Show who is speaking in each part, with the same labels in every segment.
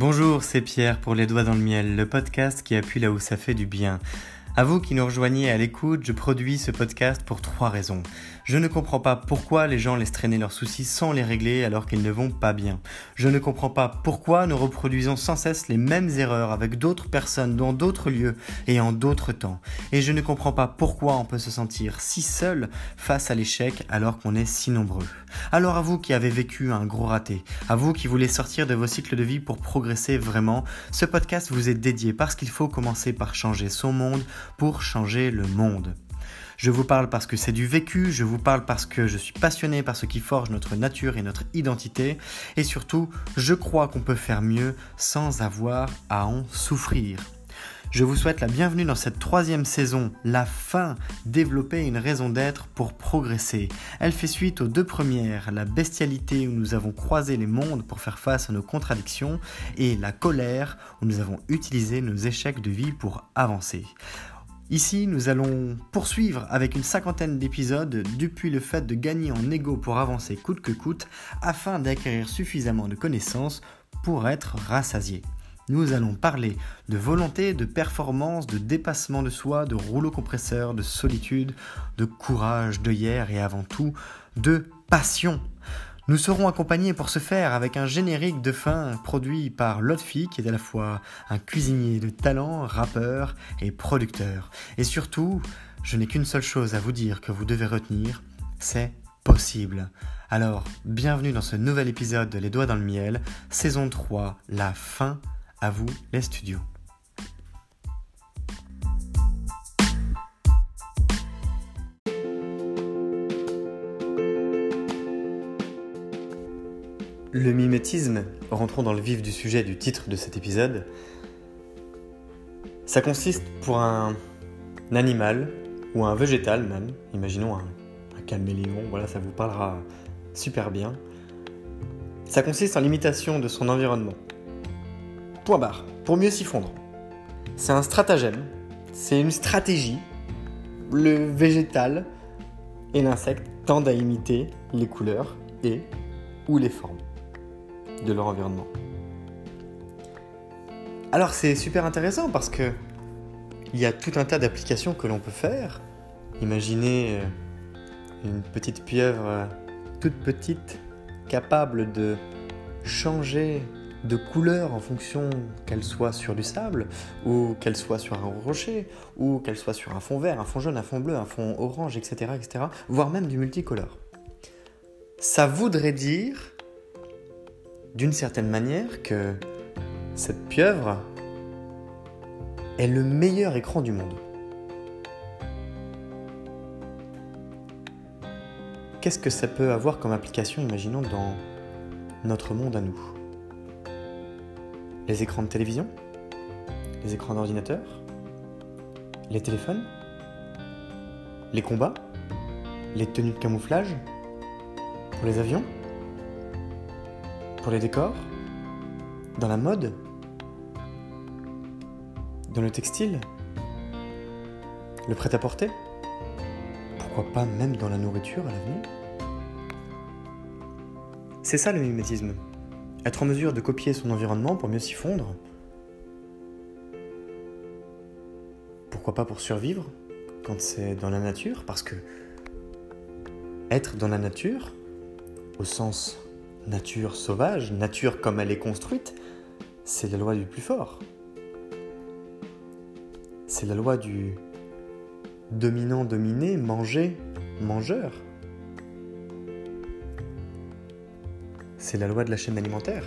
Speaker 1: Bonjour, c'est Pierre pour Les Doigts dans le Miel, le podcast qui appuie là où ça fait du bien. À vous qui nous rejoignez à l'écoute, je produis ce podcast pour trois raisons. Je ne comprends pas pourquoi les gens laissent traîner leurs soucis sans les régler alors qu'ils ne vont pas bien. Je ne comprends pas pourquoi nous reproduisons sans cesse les mêmes erreurs avec d'autres personnes dans d'autres lieux et en d'autres temps. Et je ne comprends pas pourquoi on peut se sentir si seul face à l'échec alors qu'on est si nombreux. Alors à vous qui avez vécu un gros raté, à vous qui voulez sortir de vos cycles de vie pour progresser vraiment, ce podcast vous est dédié parce qu'il faut commencer par changer son monde pour changer le monde. Je vous parle parce que c'est du vécu, je vous parle parce que je suis passionné par ce qui forge notre nature et notre identité, et surtout, je crois qu'on peut faire mieux sans avoir à en souffrir. Je vous souhaite la bienvenue dans cette troisième saison, la fin, développer une raison d'être pour progresser. Elle fait suite aux deux premières, la bestialité où nous avons croisé les mondes pour faire face à nos contradictions, et la colère où nous avons utilisé nos échecs de vie pour avancer. Ici, nous allons poursuivre avec une cinquantaine d'épisodes depuis le fait de gagner en ego pour avancer coûte que coûte afin d'acquérir suffisamment de connaissances pour être rassasié. Nous allons parler de volonté, de performance, de dépassement de soi, de rouleau compresseur, de solitude, de courage, de hier et avant tout de passion. Nous serons accompagnés pour ce faire avec un générique de fin produit par Lotfi, qui est à la fois un cuisinier de talent, rappeur et producteur. Et surtout, je n'ai qu'une seule chose à vous dire que vous devez retenir, c'est possible. Alors, bienvenue dans ce nouvel épisode de Les Doigts dans le Miel, saison 3, la fin, à vous les studios. Le mimétisme, rentrons dans le vif du sujet du titre de cet épisode, ça consiste pour un animal ou un végétal même, imaginons un, un caméléon, voilà ça vous parlera super bien, ça consiste en l'imitation de son environnement. Point barre, pour mieux s'y fondre. C'est un stratagème, c'est une stratégie. Le végétal et l'insecte tendent à imiter les couleurs et ou les formes de leur environnement. Alors c'est super intéressant parce que il y a tout un tas d'applications que l'on peut faire. Imaginez euh, une petite pieuvre euh, toute petite capable de changer de couleur en fonction qu'elle soit sur du sable, ou qu'elle soit sur un rocher, ou qu'elle soit sur un fond vert, un fond jaune, un fond bleu, un fond orange, etc., etc., voire même du multicolore. Ça voudrait dire d'une certaine manière que cette pieuvre est le meilleur écran du monde. Qu'est-ce que ça peut avoir comme application, imaginons, dans notre monde à nous? Les écrans de télévision? Les écrans d'ordinateur? Les téléphones? Les combats? Les tenues de camouflage? Pour les avions? Pour les décors Dans la mode Dans le textile Le prêt-à-porter Pourquoi pas même dans la nourriture à l'avenir? C'est ça le mimétisme. Être en mesure de copier son environnement pour mieux s'y fondre. Pourquoi pas pour survivre quand c'est dans la nature Parce que être dans la nature, au sens nature sauvage, nature comme elle est construite, c'est la loi du plus fort. C'est la loi du dominant-dominé, manger, mangeur. C'est la loi de la chaîne alimentaire.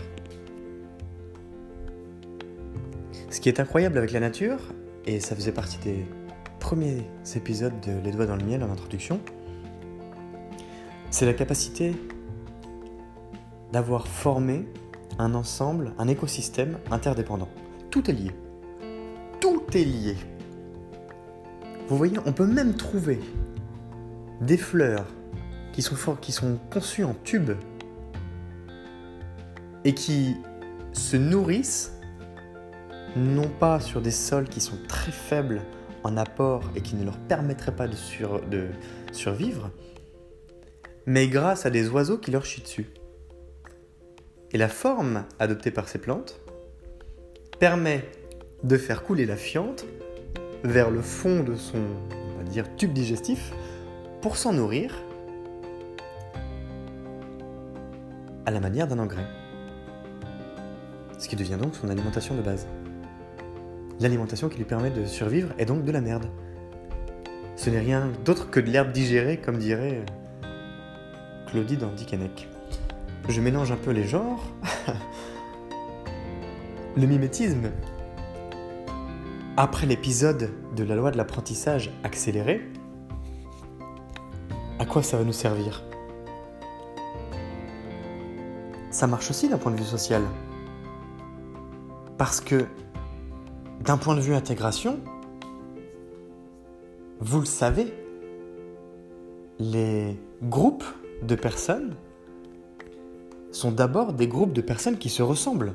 Speaker 1: Ce qui est incroyable avec la nature, et ça faisait partie des premiers épisodes de Les doigts dans le miel en introduction, c'est la capacité d'avoir formé un ensemble, un écosystème interdépendant. Tout est lié. Tout est lié. Vous voyez, on peut même trouver des fleurs qui sont, qui sont conçues en tubes et qui se nourrissent non pas sur des sols qui sont très faibles en apport et qui ne leur permettraient pas de, de survivre, mais grâce à des oiseaux qui leur chient dessus. Et la forme adoptée par ces plantes permet de faire couler la fiente vers le fond de son, tube digestif pour s'en nourrir à la manière d'un engrais. Ce qui devient donc son alimentation de base. L'alimentation qui lui permet de survivre est donc de la merde. Ce n'est rien d'autre que de l'herbe digérée, comme dirait Claudie dans Dickeneck. Je mélange un peu les genres. Le mimétisme. Après l'épisode de la loi de l'apprentissage accéléré, à quoi ça va nous servir? Ça marche aussi d'un point de vue social. Parce que d'un point de vue intégration, vous le savez, les groupes de personnes sont d'abord des groupes de personnes qui se ressemblent.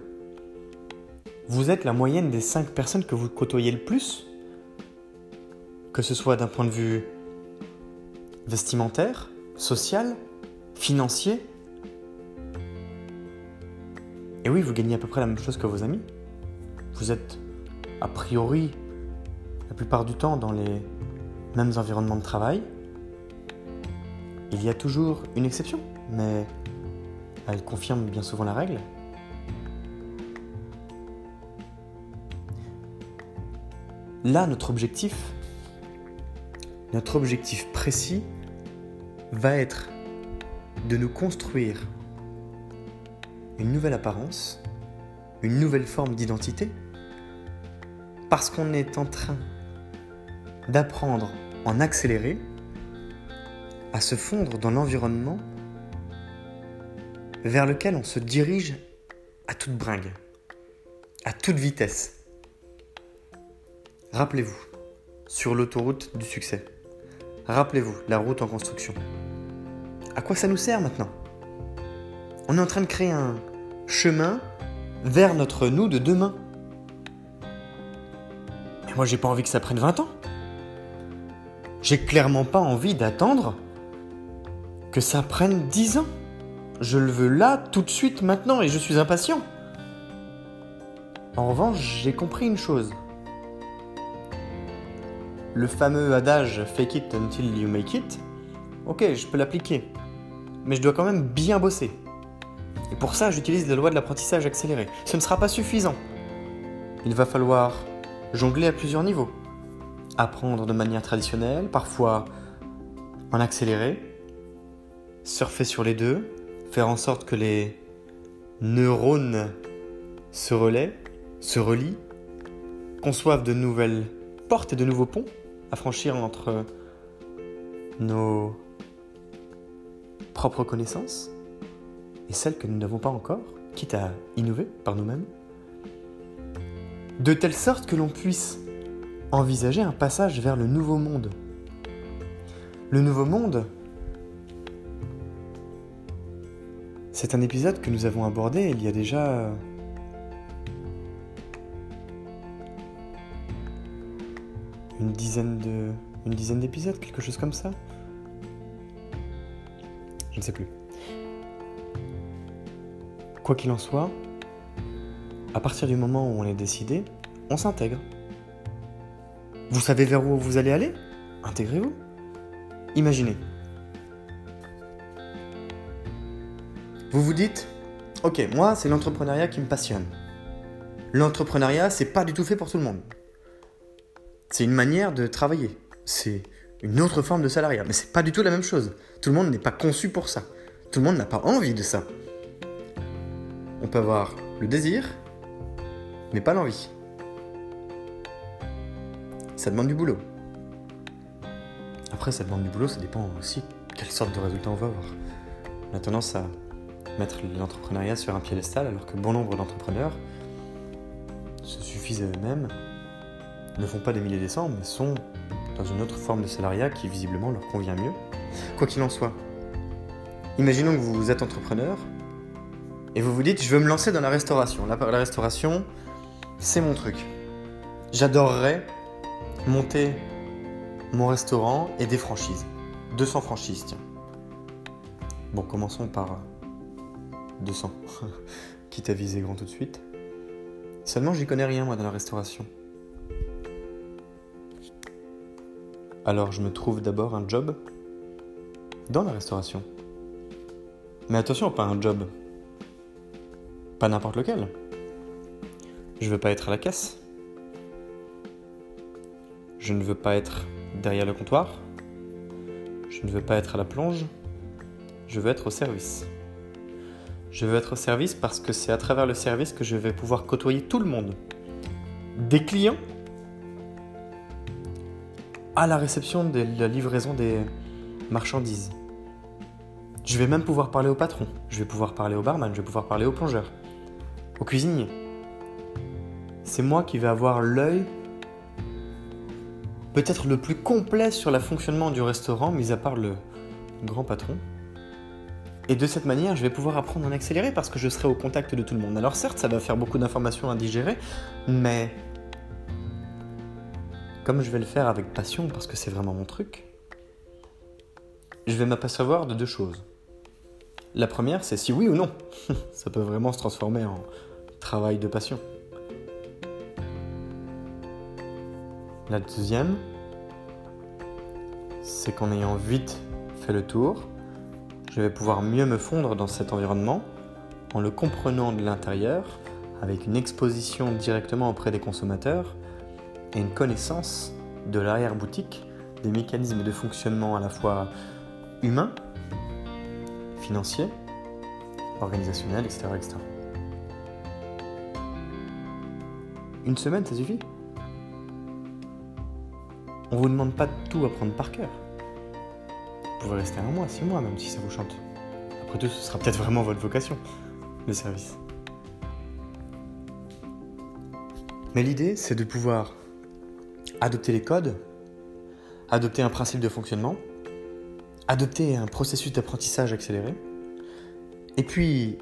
Speaker 1: Vous êtes la moyenne des cinq personnes que vous côtoyez le plus, que ce soit d'un point de vue vestimentaire, social, financier. Et oui, vous gagnez à peu près la même chose que vos amis. Vous êtes a priori la plupart du temps dans les mêmes environnements de travail. Il y a toujours une exception, mais elle confirme bien souvent la règle. Là, notre objectif, notre objectif précis va être de nous construire une nouvelle apparence, une nouvelle forme d'identité, parce qu'on est en train d'apprendre en accéléré à se fondre dans l'environnement vers lequel on se dirige à toute bringue, à toute vitesse. Rappelez-vous, sur l'autoroute du succès, rappelez-vous la route en construction. À quoi ça nous sert maintenant? On est en train de créer un chemin vers notre nous de demain. Mais moi, j'ai pas envie que ça prenne 20 ans. J'ai clairement pas envie d'attendre que ça prenne 10 ans. Je le veux là, tout de suite, maintenant, et je suis impatient. En revanche, j'ai compris une chose. Le fameux adage fake it until you make it, ok, je peux l'appliquer. Mais je dois quand même bien bosser. Et pour ça, j'utilise la loi de l'apprentissage accéléré. Ce ne sera pas suffisant. Il va falloir jongler à plusieurs niveaux apprendre de manière traditionnelle, parfois en accéléré, surfer sur les deux, faire en sorte que les neurones se relaient, se relient, conçoivent de nouvelles portes et de nouveaux ponts à franchir entre nos propres connaissances et celles que nous n'avons pas encore, quitte à innover par nous-mêmes, de telle sorte que l'on puisse envisager un passage vers le nouveau monde. Le nouveau monde, c'est un épisode que nous avons abordé il y a déjà une dizaine de une dizaine d'épisodes, quelque chose comme ça. Je ne sais plus. Quoi qu'il en soit, à partir du moment où on est décidé, on s'intègre. Vous savez vers où vous allez aller? Intégrez-vous. Imaginez. Vous vous dites, ok, moi c'est l'entrepreneuriat qui me passionne. L'entrepreneuriat, c'est pas du tout fait pour tout le monde. C'est une manière de travailler. C'est une autre forme de salariat, mais c'est pas du tout la même chose. Tout le monde n'est pas conçu pour ça. Tout le monde n'a pas envie de ça. On peut avoir le désir, mais pas l'envie ça demande du boulot. Après, ça demande du boulot, ça dépend aussi quelle sorte de résultat on va avoir. On a tendance à mettre l'entrepreneuriat sur un piédestal, alors que bon nombre d'entrepreneurs se suffisent à eux-mêmes, ne font pas des milliers des cents, mais sont dans une autre forme de salariat qui visiblement leur convient mieux. Quoi qu'il en soit, imaginons que vous êtes entrepreneur et vous vous dites je veux me lancer dans la restauration. La, la restauration, c'est mon truc. J'adorerais monter mon restaurant et des franchises. 200 franchises, tiens. Bon, commençons par 200, quitte à viser grand tout de suite. Seulement, j'y connais rien, moi, dans la restauration. Alors, je me trouve d'abord un job dans la restauration. Mais attention, pas un job. Pas n'importe lequel. Je veux pas être à la caisse. Je ne veux pas être derrière le comptoir. Je ne veux pas être à la plonge. Je veux être au service. Je veux être au service parce que c'est à travers le service que je vais pouvoir côtoyer tout le monde. Des clients à la réception de la livraison des marchandises. Je vais même pouvoir parler au patron, je vais pouvoir parler au barman, je vais pouvoir parler au plongeur, au cuisinier. C'est moi qui vais avoir l'œil peut-être le plus complet sur le fonctionnement du restaurant, mis à part le grand patron. Et de cette manière, je vais pouvoir apprendre en accéléré parce que je serai au contact de tout le monde. Alors certes, ça va faire beaucoup d'informations à digérer, mais comme je vais le faire avec passion parce que c'est vraiment mon truc, je vais m'apercevoir de deux choses. La première, c'est si oui ou non. Ça peut vraiment se transformer en travail de passion. La deuxième, c'est qu'en ayant vite fait le tour, je vais pouvoir mieux me fondre dans cet environnement en le comprenant de l'intérieur, avec une exposition directement auprès des consommateurs et une connaissance de l'arrière-boutique, des mécanismes de fonctionnement à la fois humains financier, organisationnel, etc., etc. Une semaine, ça suffit? On vous demande pas de tout apprendre par cœur. Vous pouvez rester un mois, six mois même si ça vous chante. Après tout, ce sera peut-être vraiment votre vocation, le service. Mais l'idée, c'est de pouvoir adopter les codes, adopter un principe de fonctionnement, adopter un processus d'apprentissage accéléré, et puis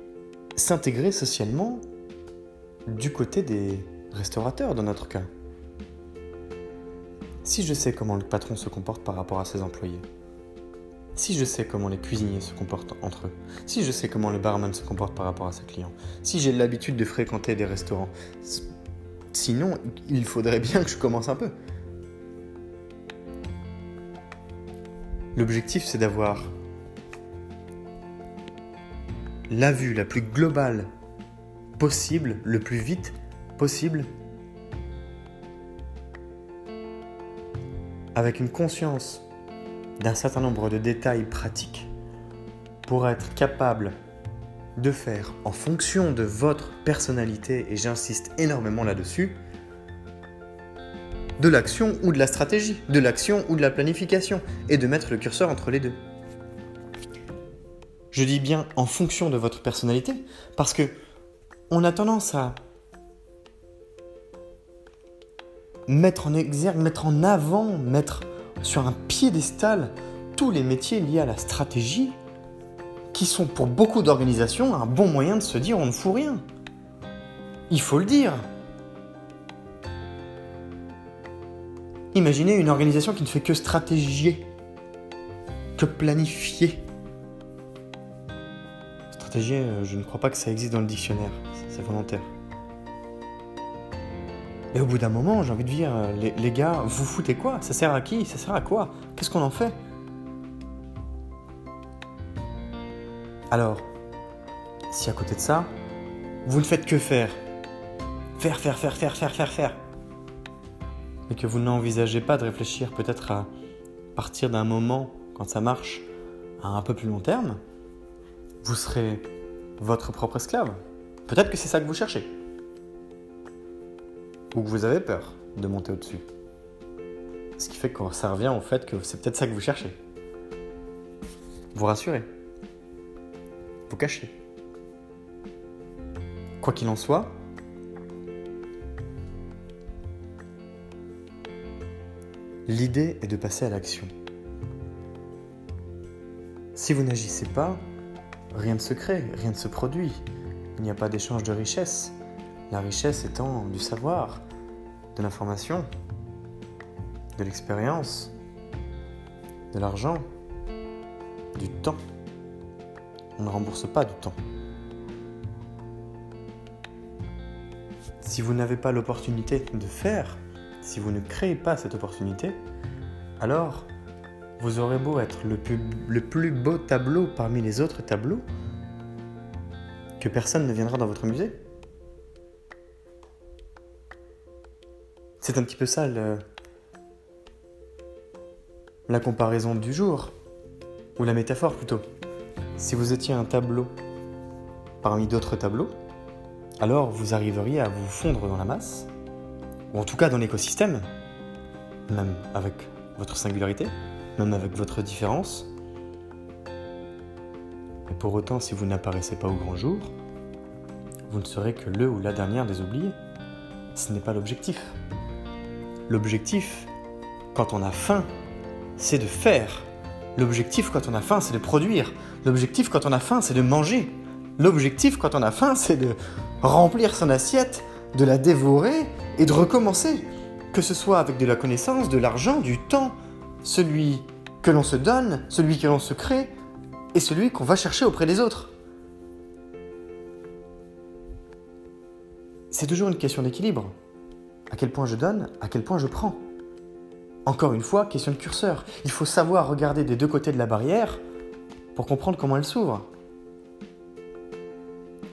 Speaker 1: s'intégrer socialement du côté des restaurateurs dans notre cas. Si je sais comment le patron se comporte par rapport à ses employés, si je sais comment les cuisiniers se comportent entre eux, si je sais comment le barman se comporte par rapport à ses clients, si j'ai l'habitude de fréquenter des restaurants, sinon il faudrait bien que je commence un peu. L'objectif, c'est d'avoir la vue la plus globale possible, le plus vite possible, avec une conscience d'un certain nombre de détails pratiques pour être capable de faire en fonction de votre personnalité, et j'insiste énormément là-dessus, de l'action ou de la stratégie, de l'action ou de la planification, et de mettre le curseur entre les deux. Je dis bien en fonction de votre personnalité, parce que on a tendance à mettre en exergue, mettre en avant, mettre sur un piédestal tous les métiers liés à la stratégie, qui sont pour beaucoup d'organisations un bon moyen de se dire on ne fout rien. Il faut le dire. Imaginez une organisation qui ne fait que stratégier, que planifier. Stratégier, euh, je ne crois pas que ça existe dans le dictionnaire, c'est volontaire. Et au bout d'un moment, j'ai envie de dire, euh, les, les, gars, vous foutez quoi? Ça sert à qui? Ça sert à quoi? Qu'est-ce qu'on en fait? Alors, si à côté de ça, vous ne faites que faire, faire, faire, faire, faire, faire, faire, faire, et que vous n'envisagez pas de réfléchir peut-être à partir d'un moment, quand ça marche, à un peu plus long terme, vous serez votre propre esclave. Peut-être que c'est ça que vous cherchez. Ou que vous avez peur de monter au-dessus. Ce qui fait que ça revient au fait que c'est peut-être ça que vous cherchez. Vous rassurez. Vous cachez. Quoi qu'il en soit, L'idée est de passer à l'action. Si vous n'agissez pas, rien ne se crée, rien ne se produit. Il n'y a pas d'échange de richesse. La richesse étant du savoir, de l'information, de l'expérience, de l'argent, du temps. On ne rembourse pas du temps. Si vous n'avez pas l'opportunité de faire, si vous ne créez pas cette opportunité, alors vous aurez beau être le plus, beau tableau parmi les autres tableaux, que personne ne viendra dans votre musée. C'est un petit peu ça la comparaison du jour, ou la métaphore plutôt. Si vous étiez un tableau parmi d'autres tableaux, alors vous arriveriez à vous fondre dans la masse, ou en tout cas dans l'écosystème, même avec votre singularité, même avec votre différence. Et pour autant, si vous n'apparaissez pas au grand jour, vous ne serez que le ou la dernière des oubliés. Ce n'est pas l'objectif. L'objectif, quand on a faim, c'est de faire. L'objectif, quand on a faim, c'est de produire. L'objectif, quand on a faim, c'est de manger. L'objectif, quand on a faim, c'est de remplir son assiette, de la dévorer et de recommencer. Que ce soit avec de la connaissance, de l'argent, du temps, celui que l'on se donne, celui que l'on se crée et celui qu'on va chercher auprès des autres. C'est toujours une question d'équilibre. À quel point je donne, à quel point je prends. Encore une fois, question de curseur. Il faut savoir regarder des deux côtés de la barrière pour comprendre comment elle s'ouvre.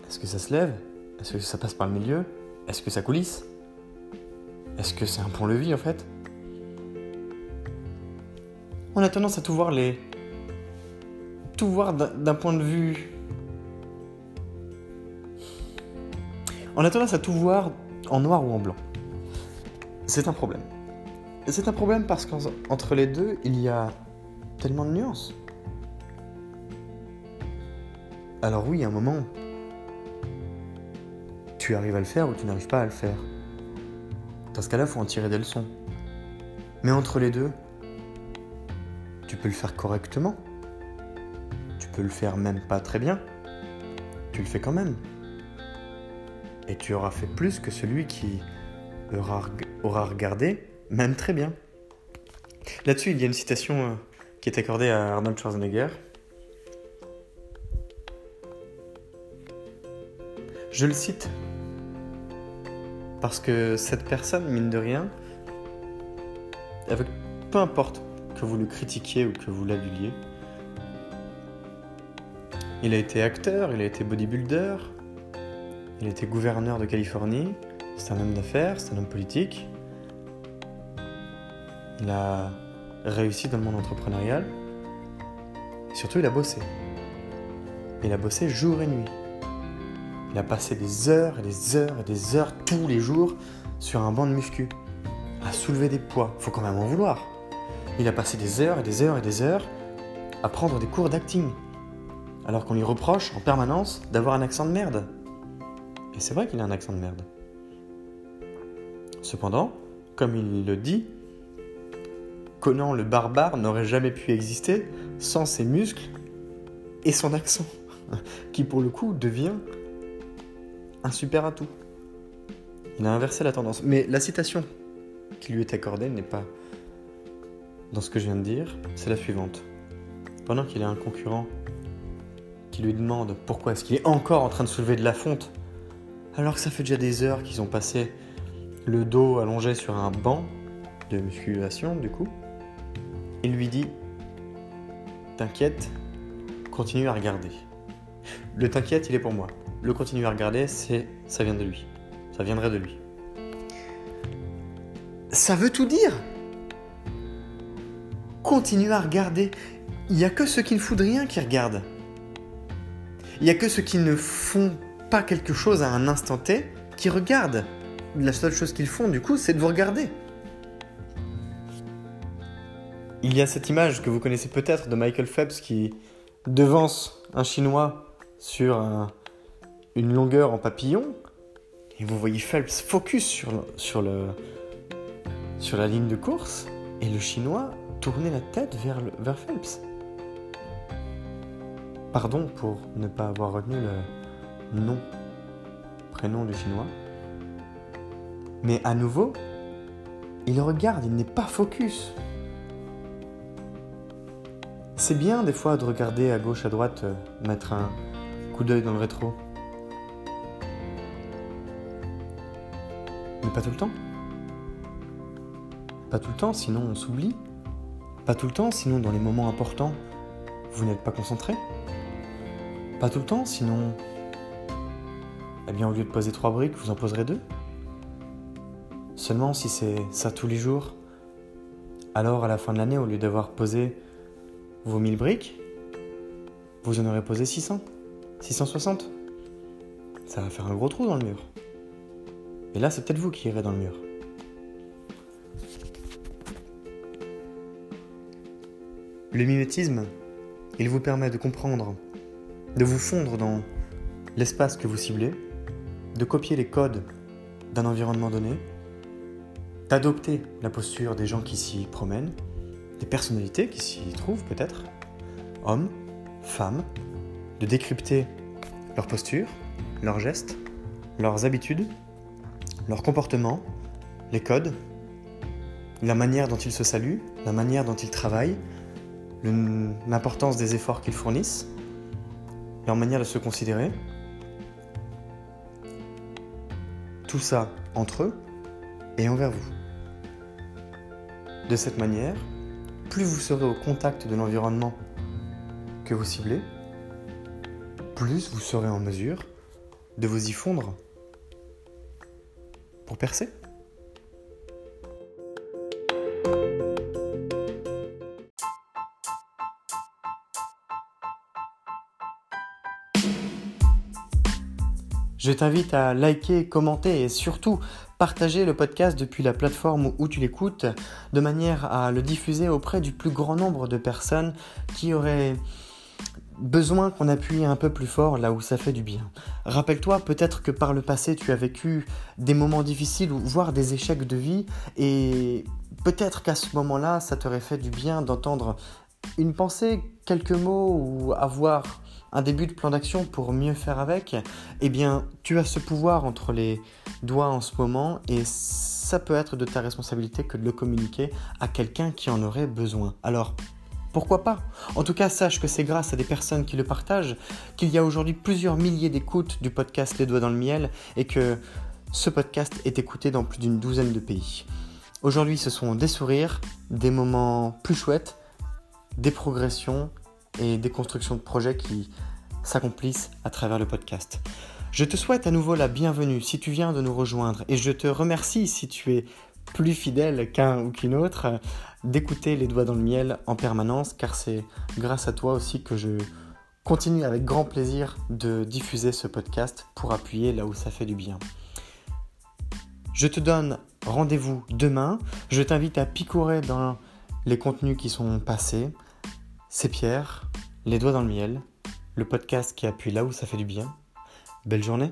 Speaker 1: Est-ce que ça se lève? Est-ce que ça passe par le milieu? Est-ce que ça coulisse? Est-ce que c'est un pont-levis en fait? On a tendance à tout voir les. tout voir d'un point de vue. On a tendance à tout voir en noir ou en blanc. C'est un problème. C'est un problème parce qu'entre les deux, il y a tellement de nuances. Alors oui, à un moment, tu arrives à le faire ou tu n'arrives pas à le faire. Dans ce cas-là, il faut en tirer des leçons. Mais entre les deux, tu peux le faire correctement. Tu peux le faire même pas très bien. Tu le fais quand même. Et tu auras fait plus que celui qui aura, aura regardé, même très bien. Là-dessus, il y a une citation euh, qui est accordée à Arnold Schwarzenegger. Je le cite parce que cette personne, mine de rien, avec peu importe que vous le critiquiez ou que vous l'aduliez, il a été acteur, il a été bodybuilder, il a été gouverneur de Californie, c'est un homme d'affaires, c'est un homme politique. Il a réussi dans le monde entrepreneurial. Et surtout, il a bossé. Il a bossé jour et nuit. Il a passé des heures et des heures et des heures tous les jours sur un banc de muscu, à soulever des poids. Faut quand même en vouloir. Il a passé des heures et des heures et des heures à prendre des cours d'acting, alors qu'on lui reproche en permanence d'avoir un accent de merde. Et c'est vrai qu'il a un accent de merde. Cependant, comme il le dit, Conan le barbare n'aurait jamais pu exister sans ses muscles et son accent, qui pour le coup devient un super atout. Il a inversé la tendance. Mais la citation qui lui est accordée n'est pas dans ce que je viens de dire, c'est la suivante. Pendant qu'il a un concurrent qui lui demande pourquoi est-ce qu'il est encore en train de soulever de la fonte, alors que ça fait déjà des heures qu'ils ont passé le dos allongé sur un banc de musculation, du coup, il lui dit T'inquiète, continue à regarder. Le t'inquiète, il est pour moi le continuer à regarder, c'est ça vient de lui. Ça viendrait de lui. Ça veut tout dire. Continue à regarder. Il n'y a que ceux qui ne foutent rien qui regardent. Il n'y a que ceux qui ne font pas quelque chose à un instant T qui regardent. La seule chose qu'ils font, du coup, c'est de vous regarder. Il y a cette image que vous connaissez peut-être de Michael Phelps qui devance un Chinois sur un, une longueur en papillon, et vous voyez Phelps focus sur, sur, le, sur la ligne de course, et le chinois tournait la tête vers, vers Phelps. Pardon pour ne pas avoir retenu le nom, prénom du chinois. Mais à nouveau, il regarde, il n'est pas focus. C'est bien des fois de regarder à gauche, à droite, euh, mettre un coup d'œil dans le rétro. pas tout le temps. Pas tout le temps, sinon on s'oublie. Pas tout le temps, sinon dans les moments importants, vous n'êtes pas concentré. Pas tout le temps, sinon... Eh bien, au lieu de poser trois briques, vous en poserez deux. Seulement si c'est ça tous les jours, alors à la fin de l'année, au lieu d'avoir posé vos 1000 briques, vous en aurez posé 600, 660. Ça va faire un gros trou dans le mur. Et là, c'est peut-être vous qui irez dans le mur. Le mimétisme, il vous permet de comprendre, de vous fondre dans l'espace que vous ciblez, de copier les codes d'un environnement donné, d'adopter la posture des gens qui s'y promènent, des personnalités qui s'y trouvent peut-être, hommes, femmes, de décrypter leur posture, leurs gestes, leurs habitudes, leur comportement, les codes, la manière dont ils se saluent, la manière dont ils travaillent, l'importance des efforts qu'ils fournissent, leur manière de se considérer. Tout ça entre eux et envers vous. De cette manière, plus vous serez au contact de l'environnement que vous ciblez, plus vous serez en mesure de vous y fondre pour percer. Je t'invite à liker, commenter et surtout partager le podcast depuis la plateforme où tu l'écoutes de manière à le diffuser auprès du plus grand nombre de personnes qui auraient besoin qu'on appuie un peu plus fort là où ça fait du bien. Rappelle-toi peut-être que par le passé tu as vécu des moments difficiles ou voire des échecs de vie et peut-être qu'à ce moment-là ça t'aurait fait du bien d'entendre une pensée, quelques mots ou avoir un début de plan d'action pour mieux faire avec, eh bien, tu as ce pouvoir entre les doigts en ce moment et ça peut être de ta responsabilité que de le communiquer à quelqu'un qui en aurait besoin. Alors, pourquoi pas? En tout cas, sache que c'est grâce à des personnes qui le partagent qu'il y a aujourd'hui plusieurs milliers d'écoutes du podcast Les Doigts dans le Miel et que ce podcast est écouté dans plus d'une douzaine de pays. Aujourd'hui, ce sont des sourires, des moments plus chouettes, des progressions et des constructions de projets qui s'accomplissent à travers le podcast. Je te souhaite à nouveau la bienvenue si tu viens de nous rejoindre et je te remercie si tu es plus fidèle qu'un ou qu'une autre d'écouter les doigts dans le miel en permanence car c'est grâce à toi aussi que je continue avec grand plaisir de diffuser ce podcast pour appuyer là où ça fait du bien. Je te donne rendez-vous demain. Je t'invite à picorer dans les contenus qui sont passés. C'est Pierre, les doigts dans le miel, le podcast qui appuie là où ça fait du bien. Belle journée